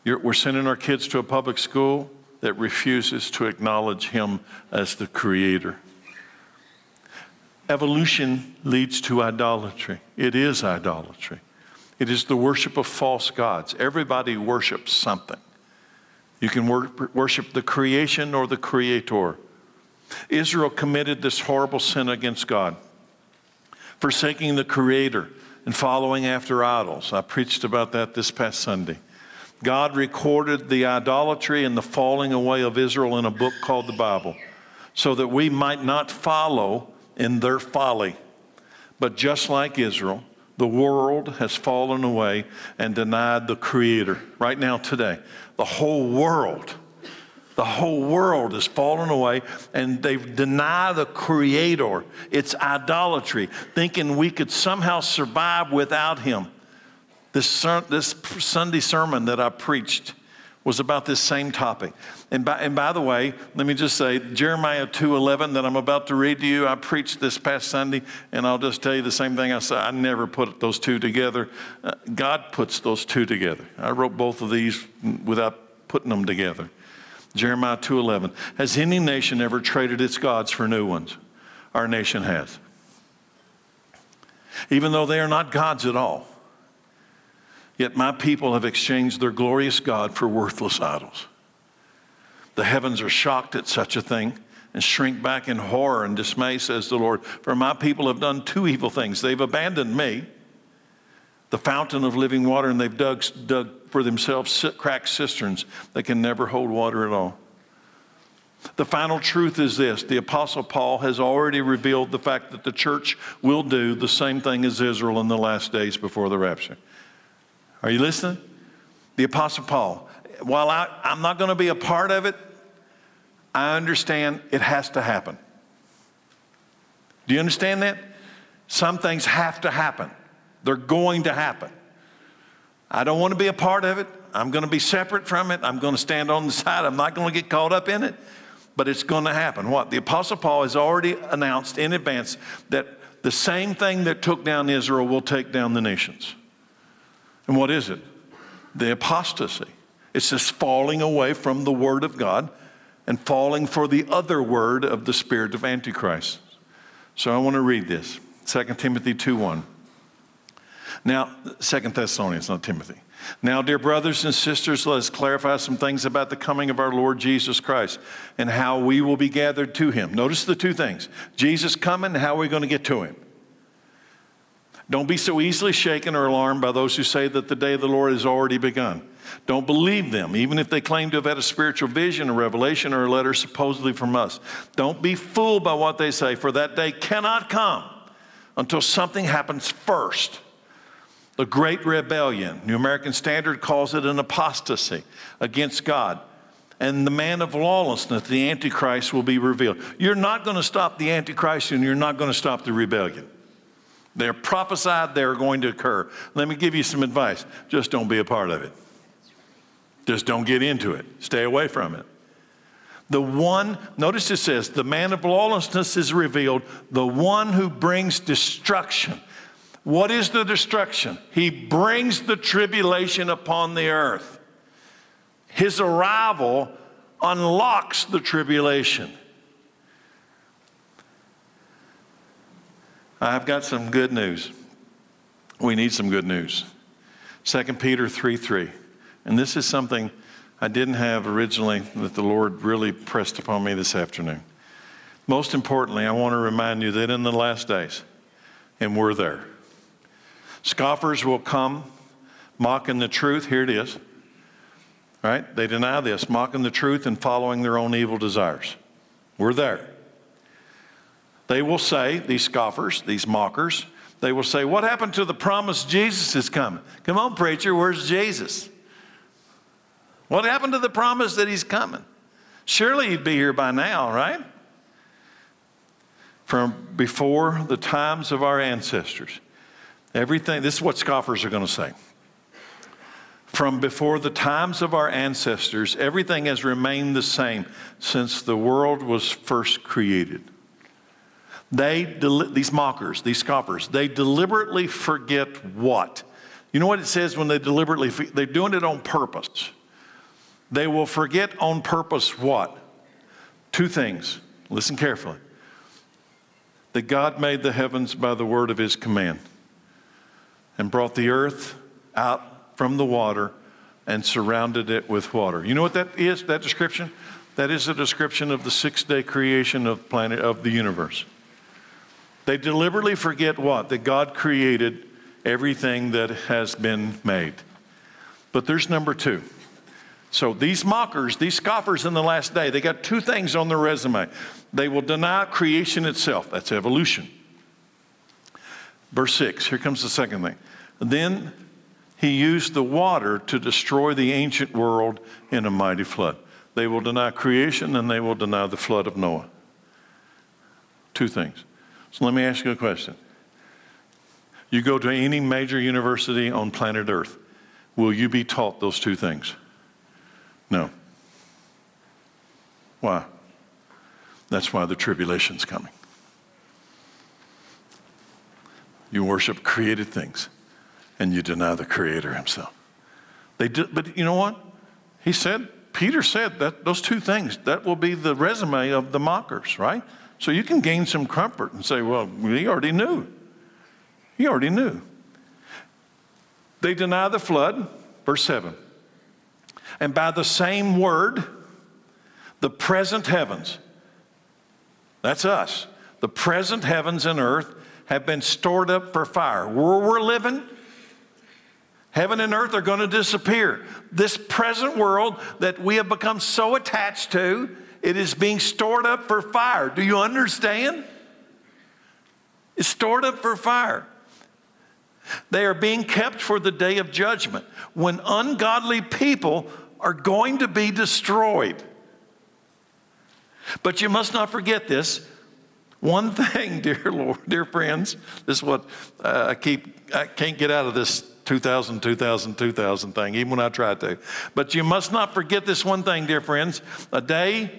You're, we're sending our kids to a public school that refuses to acknowledge him as the creator. Evolution leads to idolatry. It is idolatry. It is the worship of false gods. Everybody worships something. You can wor- worship the creation or the creator. Israel committed this horrible sin against God, forsaking the creator and following after idols. I preached about that this past Sunday. God recorded the idolatry and the falling away of Israel in a book called the Bible so that we might not follow in their folly. But just like Israel, the world has fallen away and denied the Creator. Right now, today, the whole world the whole world has fallen away and they deny the Creator. It's idolatry, thinking we could somehow survive without Him. This, this Sunday sermon that I preached was about this same topic. And by, and by the way, let me just say, Jeremiah 2.11 that I'm about to read to you, I preached this past Sunday, and I'll just tell you the same thing I said. I never put those two together. Uh, God puts those two together. I wrote both of these without putting them together. Jeremiah 2:11. Has any nation ever traded its gods for new ones? Our nation has. Even though they are not gods at all. Yet my people have exchanged their glorious God for worthless idols. The heavens are shocked at such a thing and shrink back in horror and dismay, says the Lord. For my people have done two evil things. They've abandoned me, the fountain of living water, and they've dug, dug for themselves cracked cisterns that can never hold water at all. The final truth is this the Apostle Paul has already revealed the fact that the church will do the same thing as Israel in the last days before the rapture. Are you listening? The Apostle Paul, while I, I'm not going to be a part of it, I understand it has to happen. Do you understand that? Some things have to happen, they're going to happen. I don't want to be a part of it. I'm going to be separate from it. I'm going to stand on the side. I'm not going to get caught up in it, but it's going to happen. What? The Apostle Paul has already announced in advance that the same thing that took down Israel will take down the nations. And what is it? The apostasy. It's this falling away from the Word of God and falling for the other word of the spirit of Antichrist. So I want to read this 2 Timothy 2 1. Now, Second Thessalonians, not Timothy. Now, dear brothers and sisters, let us clarify some things about the coming of our Lord Jesus Christ and how we will be gathered to him. Notice the two things Jesus coming how we're going to get to him. Don't be so easily shaken or alarmed by those who say that the day of the Lord has already begun. Don't believe them, even if they claim to have had a spiritual vision, a revelation, or a letter supposedly from us. Don't be fooled by what they say, for that day cannot come until something happens first the Great Rebellion. New American Standard calls it an apostasy against God. And the man of lawlessness, the Antichrist, will be revealed. You're not going to stop the Antichrist and you're not going to stop the rebellion. They're prophesied, they're going to occur. Let me give you some advice just don't be a part of it. Just don't get into it, stay away from it. The one, notice it says, the man of lawlessness is revealed, the one who brings destruction What is the destruction? He brings the tribulation upon the earth. His arrival unlocks the tribulation. I've got some good news. We need some good news. 2 Peter 3 3. And this is something I didn't have originally that the Lord really pressed upon me this afternoon. Most importantly, I want to remind you that in the last days, and we're there, scoffers will come mocking the truth. Here it is. Right? They deny this, mocking the truth and following their own evil desires. We're there. They will say, these scoffers, these mockers, they will say, What happened to the promise Jesus is coming? Come on, preacher, where's Jesus? What happened to the promise that he's coming? Surely he'd be here by now, right? From before the times of our ancestors. Everything, this is what scoffers are going to say. From before the times of our ancestors, everything has remained the same since the world was first created. They, these mockers, these scoffers, they deliberately forget what? You know what it says when they deliberately, they're doing it on purpose. They will forget on purpose what? Two things. Listen carefully. That God made the heavens by the word of his command and brought the earth out from the water and surrounded it with water. You know what that is, that description? That is a description of the six day creation of planet of the universe. They deliberately forget what? That God created everything that has been made. But there's number two. So these mockers, these scoffers in the last day, they got two things on their resume. They will deny creation itself, that's evolution. Verse 6, here comes the second thing. Then he used the water to destroy the ancient world in a mighty flood. They will deny creation and they will deny the flood of Noah. Two things. So let me ask you a question. You go to any major university on planet Earth, will you be taught those two things? No. Why? That's why the tribulation's coming. You worship created things and you deny the creator himself. They did, but you know what? He said, Peter said that those two things, that will be the resume of the mockers, right? So you can gain some comfort and say, well, he already knew. He already knew. They deny the flood, verse 7. And by the same word, the present heavens, that's us, the present heavens and earth have been stored up for fire. Where we're living, heaven and earth are going to disappear. This present world that we have become so attached to it is being stored up for fire. Do you understand? It's stored up for fire. They are being kept for the day of judgment when ungodly people are going to be destroyed. But you must not forget this. One thing, dear Lord, dear friends, this is what uh, I keep, I can't get out of this 2000, 2000, 2000 thing, even when I try to. But you must not forget this one thing, dear friends. A day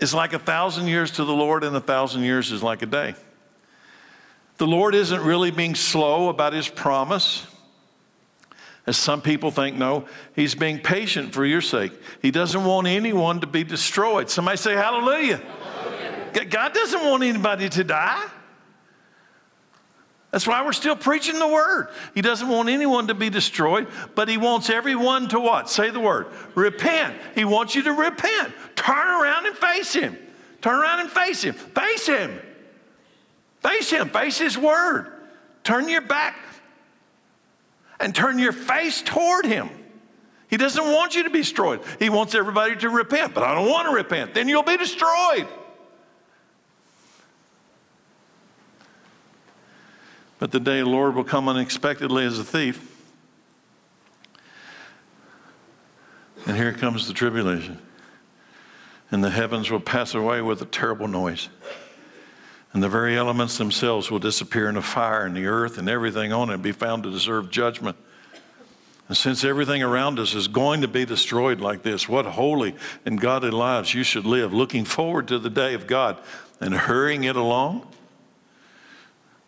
is like a thousand years to the Lord, and a thousand years is like a day. The Lord isn't really being slow about his promise, as some people think. No, he's being patient for your sake. He doesn't want anyone to be destroyed. Somebody say, Hallelujah. Hallelujah. God doesn't want anybody to die. That's why we're still preaching the word. He doesn't want anyone to be destroyed, but he wants everyone to what? Say the word. Repent. He wants you to repent. Turn around and face him. Turn around and face him. Face him. Face him. Face his word. Turn your back and turn your face toward him. He doesn't want you to be destroyed. He wants everybody to repent, but I don't want to repent. Then you'll be destroyed. But the day the Lord will come unexpectedly as a thief. And here comes the tribulation. And the heavens will pass away with a terrible noise. And the very elements themselves will disappear in a fire, and the earth and everything on it be found to deserve judgment. And since everything around us is going to be destroyed like this, what holy and godly lives you should live, looking forward to the day of God and hurrying it along.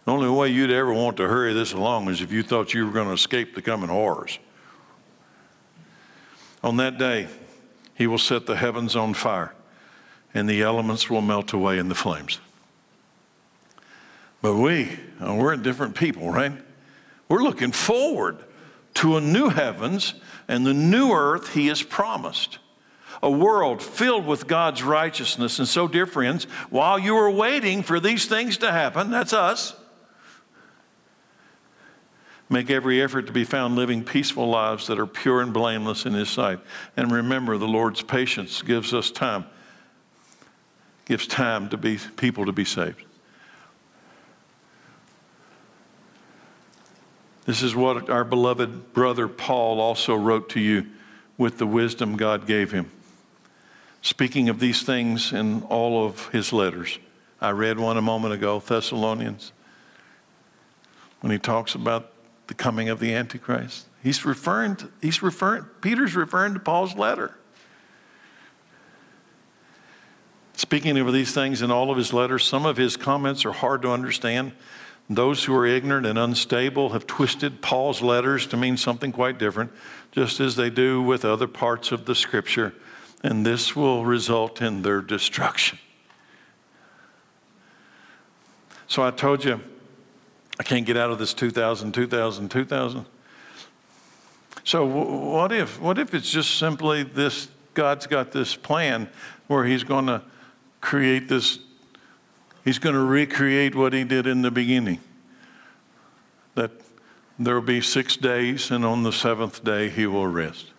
The only way you'd ever want to hurry this along is if you thought you were going to escape the coming horrors. On that day, he will set the heavens on fire, and the elements will melt away in the flames. But we, uh, we're different people, right? We're looking forward to a new heavens and the new earth he has promised. A world filled with God's righteousness. And so, dear friends, while you are waiting for these things to happen, that's us, make every effort to be found living peaceful lives that are pure and blameless in His sight. And remember, the Lord's patience gives us time, gives time to be people to be saved. This is what our beloved brother Paul also wrote to you with the wisdom God gave him. Speaking of these things in all of his letters, I read one a moment ago, Thessalonians, when he talks about the coming of the Antichrist. He's referring to, he's referring, Peter's referring to Paul's letter. Speaking of these things in all of his letters, some of his comments are hard to understand. Those who are ignorant and unstable have twisted Paul's letters to mean something quite different, just as they do with other parts of the scripture, and this will result in their destruction. So I told you, I can't get out of this 2000, 2000, 2000. So what if, what if it's just simply this, God's got this plan where he's going to create this He's going to recreate what he did in the beginning. That there will be six days, and on the seventh day he will rest.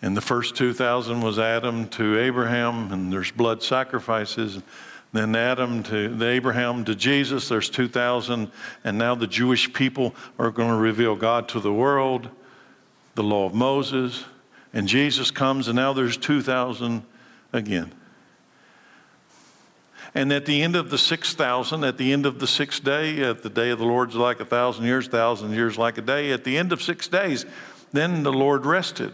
And the first 2,000 was Adam to Abraham, and there's blood sacrifices. Then Adam to Abraham to Jesus, there's 2,000. And now the Jewish people are going to reveal God to the world, the law of Moses. And Jesus comes, and now there's 2,000 again. And at the end of the 6,000, at the end of the sixth day, at the day of the Lord's like a thousand years, thousand years like a day, at the end of six days, then the Lord rested.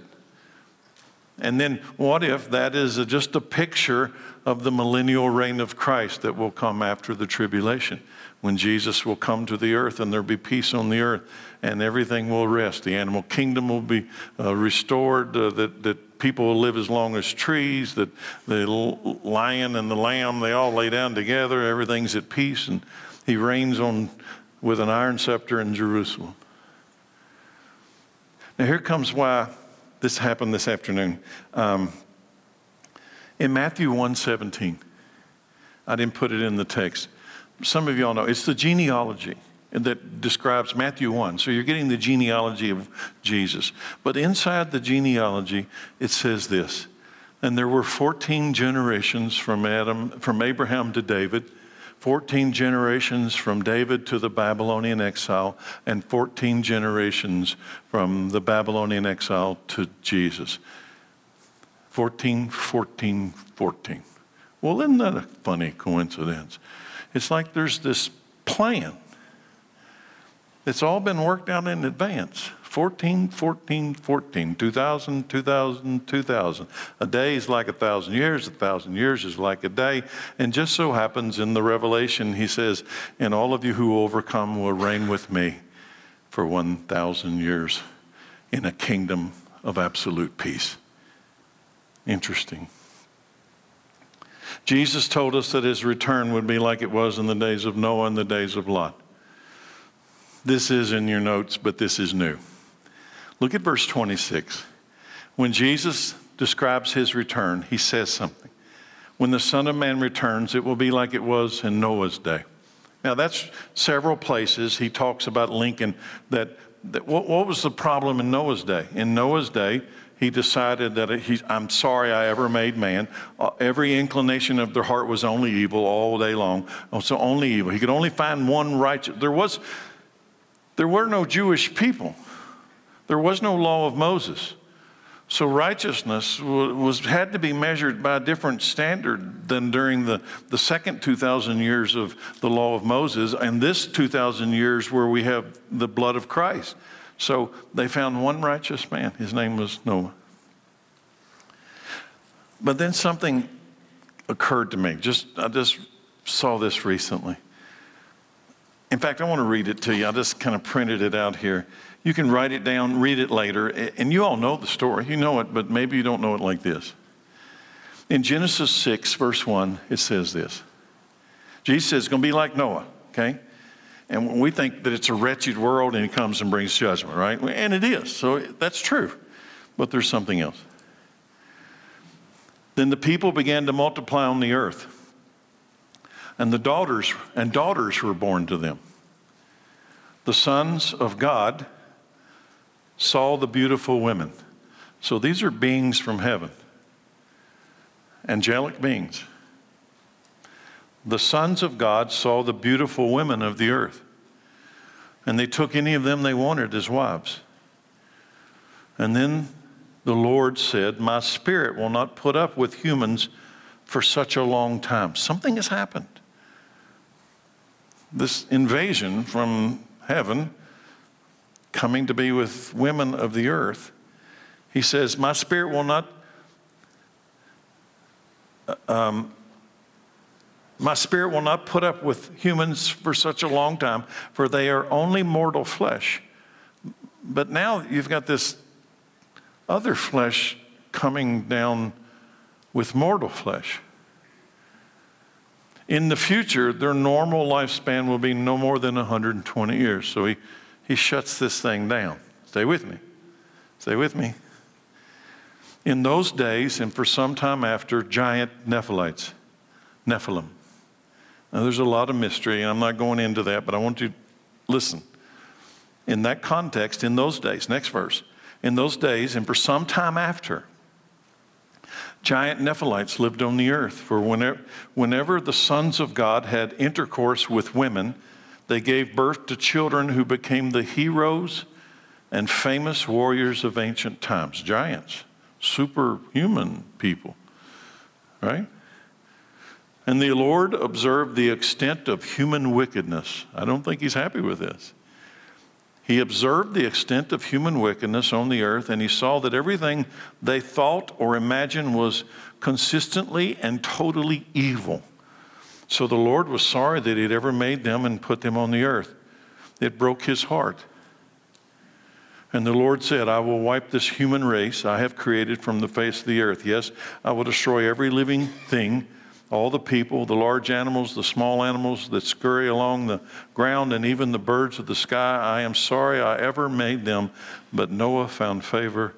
And then what if that is just a picture of the millennial reign of Christ that will come after the tribulation? When Jesus will come to the earth and there'll be peace on the earth and everything will rest. The animal kingdom will be uh, restored, uh, that, that people will live as long as trees, that the lion and the lamb, they all lay down together, everything's at peace, and he reigns on with an iron scepter in Jerusalem. Now, here comes why this happened this afternoon. Um, in Matthew 1:17, I didn't put it in the text. Some of y'all know it's the genealogy that describes Matthew 1. So you're getting the genealogy of Jesus. But inside the genealogy, it says this. And there were 14 generations from Adam, from Abraham to David, 14 generations from David to the Babylonian exile, and 14 generations from the Babylonian exile to Jesus. 14, 14, 14. Well, isn't that a funny coincidence? It's like there's this plan it's all been worked out in advance. 14, 14, 14, 2000, 2000, 2000. A day is like a thousand years, a thousand years is like a day. And just so happens in the Revelation, he says, And all of you who overcome will reign with me for 1,000 years in a kingdom of absolute peace. Interesting. Jesus told us that his return would be like it was in the days of Noah and the days of Lot. This is in your notes, but this is new. Look at verse 26. When Jesus describes his return, he says something. When the Son of Man returns, it will be like it was in Noah's day. Now, that's several places he talks about Lincoln. That, that what, what was the problem in Noah's day? In Noah's day, he decided that he, I'm sorry I ever made man. Uh, every inclination of their heart was only evil all day long. Oh, so only evil. He could only find one righteous. There was, there were no Jewish people, there was no law of Moses. So righteousness was, had to be measured by a different standard than during the, the second 2,000 years of the law of Moses and this 2,000 years where we have the blood of Christ. So they found one righteous man. His name was Noah. But then something occurred to me. Just I just saw this recently. In fact, I want to read it to you. I just kind of printed it out here. You can write it down, read it later, and you all know the story. You know it, but maybe you don't know it like this. In Genesis 6, verse 1, it says this Jesus says it's going to be like Noah, okay? And we think that it's a wretched world and he comes and brings judgment, right? And it is. So that's true. But there's something else. Then the people began to multiply on the earth. And the daughters and daughters were born to them. The sons of God saw the beautiful women. So these are beings from heaven, angelic beings. The sons of God saw the beautiful women of the earth, and they took any of them they wanted as wives. And then the Lord said, My spirit will not put up with humans for such a long time. Something has happened. This invasion from heaven coming to be with women of the earth, he says, My spirit will not. Uh, um, my spirit will not put up with humans for such a long time, for they are only mortal flesh. But now you've got this other flesh coming down with mortal flesh. In the future, their normal lifespan will be no more than 120 years. So he, he shuts this thing down. Stay with me. Stay with me. In those days, and for some time after, giant Nephilites, Nephilim. Now, there's a lot of mystery, and I'm not going into that, but I want you to listen. In that context, in those days, next verse, in those days, and for some time after, giant Nephilites lived on the earth. For whenever, whenever the sons of God had intercourse with women, they gave birth to children who became the heroes and famous warriors of ancient times, giants, superhuman people, right? And the Lord observed the extent of human wickedness. I don't think he's happy with this. He observed the extent of human wickedness on the earth, and he saw that everything they thought or imagined was consistently and totally evil. So the Lord was sorry that He had ever made them and put them on the earth. It broke His heart. And the Lord said, I will wipe this human race I have created from the face of the earth. Yes, I will destroy every living thing, all the people, the large animals, the small animals that scurry along the ground, and even the birds of the sky. I am sorry I ever made them. But Noah found favor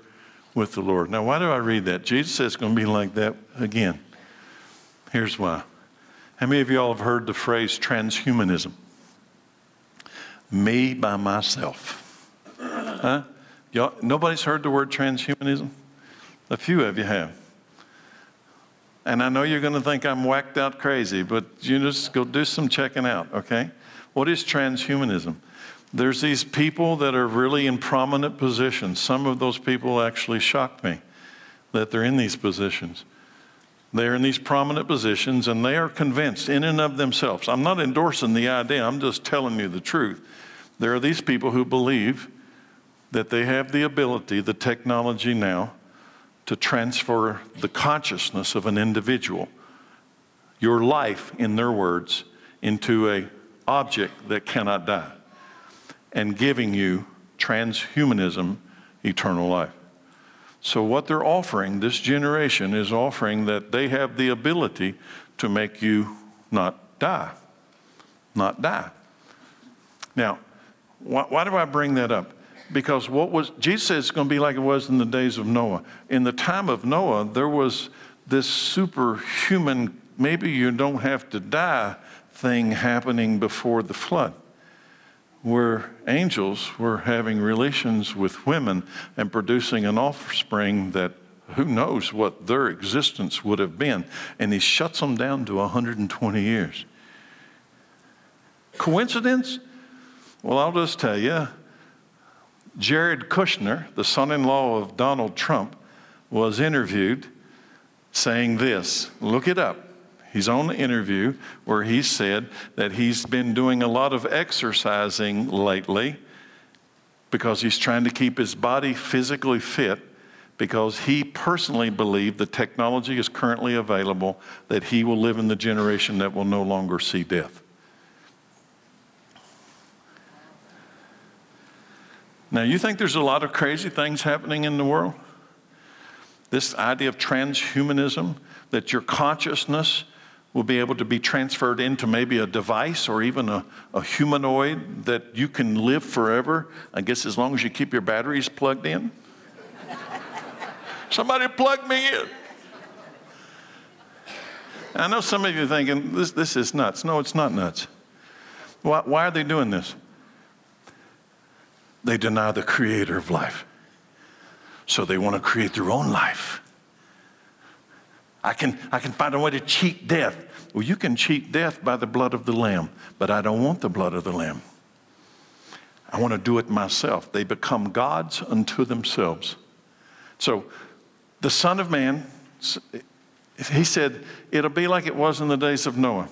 with the Lord. Now, why do I read that? Jesus says it's going to be like that again. Here's why. How many of y'all have heard the phrase transhumanism? Me by myself. Huh? Y'all, nobody's heard the word transhumanism? A few of you have. And I know you're going to think I'm whacked out crazy, but you just go do some checking out, okay? What is transhumanism? There's these people that are really in prominent positions. Some of those people actually shocked me that they're in these positions. They're in these prominent positions and they are convinced in and of themselves. I'm not endorsing the idea, I'm just telling you the truth. There are these people who believe that they have the ability, the technology now, to transfer the consciousness of an individual, your life, in their words, into a object that cannot die, and giving you transhumanism, eternal life. So, what they're offering, this generation is offering that they have the ability to make you not die. Not die. Now, why, why do I bring that up? Because what was, Jesus says it's going to be like it was in the days of Noah. In the time of Noah, there was this superhuman, maybe you don't have to die thing happening before the flood where angels were having relations with women and producing an offspring that who knows what their existence would have been. And he shuts them down to 120 years. Coincidence? Well, I'll just tell you Jared Kushner, the son in law of Donald Trump, was interviewed saying this. Look it up. He's on the interview where he said that he's been doing a lot of exercising lately because he's trying to keep his body physically fit because he personally believed the technology is currently available that he will live in the generation that will no longer see death. Now, you think there's a lot of crazy things happening in the world? This idea of transhumanism, that your consciousness will be able to be transferred into maybe a device or even a, a humanoid that you can live forever, I guess as long as you keep your batteries plugged in. Somebody plug me in. I know some of you are thinking, this, this is nuts. No, it's not nuts. Why, why are they doing this? They deny the creator of life. So they want to create their own life. I can, I can find a way to cheat death. Well, you can cheat death by the blood of the Lamb, but I don't want the blood of the Lamb. I want to do it myself. They become gods unto themselves. So the Son of Man, he said, it'll be like it was in the days of Noah.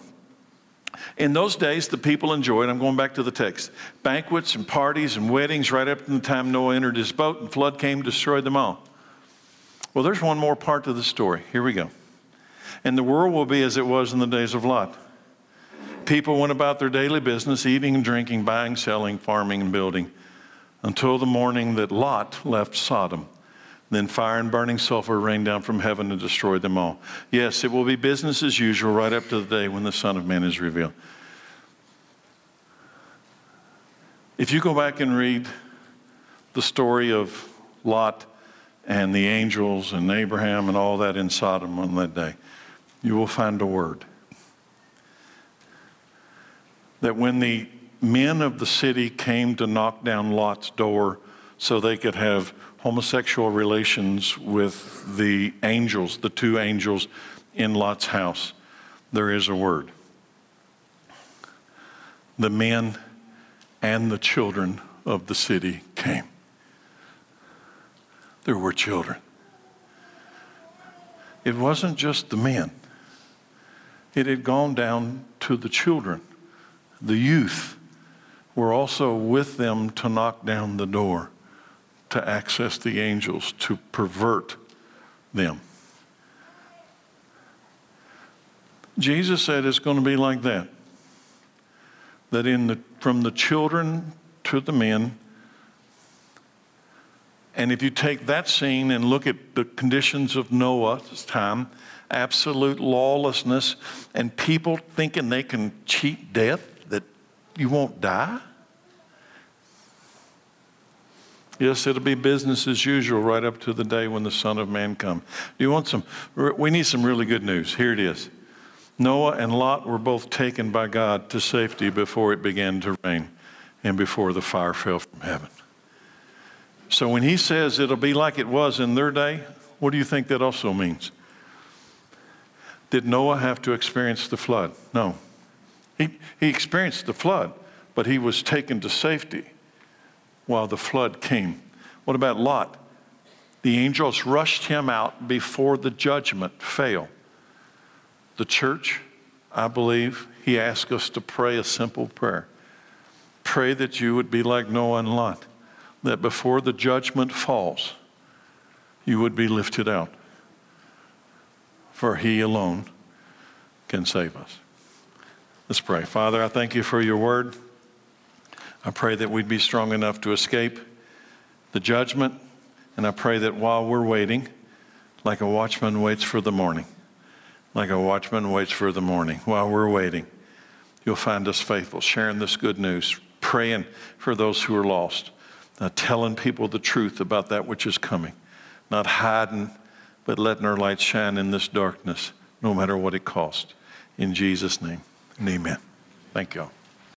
In those days, the people enjoyed, I'm going back to the text, banquets and parties and weddings right up to the time Noah entered his boat and flood came, destroyed them all. Well, there's one more part to the story. Here we go. And the world will be as it was in the days of Lot. People went about their daily business, eating and drinking, buying, selling, farming, and building, until the morning that Lot left Sodom. Then fire and burning sulfur rained down from heaven and destroyed them all. Yes, it will be business as usual right up to the day when the Son of Man is revealed. If you go back and read the story of Lot and the angels and Abraham and all that in Sodom on that day, you will find a word. That when the men of the city came to knock down Lot's door so they could have homosexual relations with the angels, the two angels in Lot's house, there is a word. The men and the children of the city came. There were children. It wasn't just the men, it had gone down to the children. The youth were also with them to knock down the door to access the angels, to pervert them. Jesus said it's going to be like that. That in the, from the children to the men, and if you take that scene and look at the conditions of Noah's time, absolute lawlessness, and people thinking they can cheat death, that you won't die. Yes, it'll be business as usual right up to the day when the Son of Man comes. Do you want some? We need some really good news. Here it is. Noah and Lot were both taken by God to safety before it began to rain and before the fire fell from heaven. So when he says it'll be like it was in their day, what do you think that also means? Did Noah have to experience the flood? No. He, he experienced the flood, but he was taken to safety while the flood came. What about Lot? The angels rushed him out before the judgment fell. The church, I believe, he asked us to pray a simple prayer. Pray that you would be like Noah and Lot, that before the judgment falls, you would be lifted out. For he alone can save us. Let's pray. Father, I thank you for your word. I pray that we'd be strong enough to escape the judgment. And I pray that while we're waiting, like a watchman waits for the morning, like a watchman waits for the morning, while we're waiting, you'll find us faithful, sharing this good news, praying for those who are lost, uh, telling people the truth about that which is coming, not hiding, but letting our light shine in this darkness, no matter what it costs. In Jesus' name, and amen. Thank you all.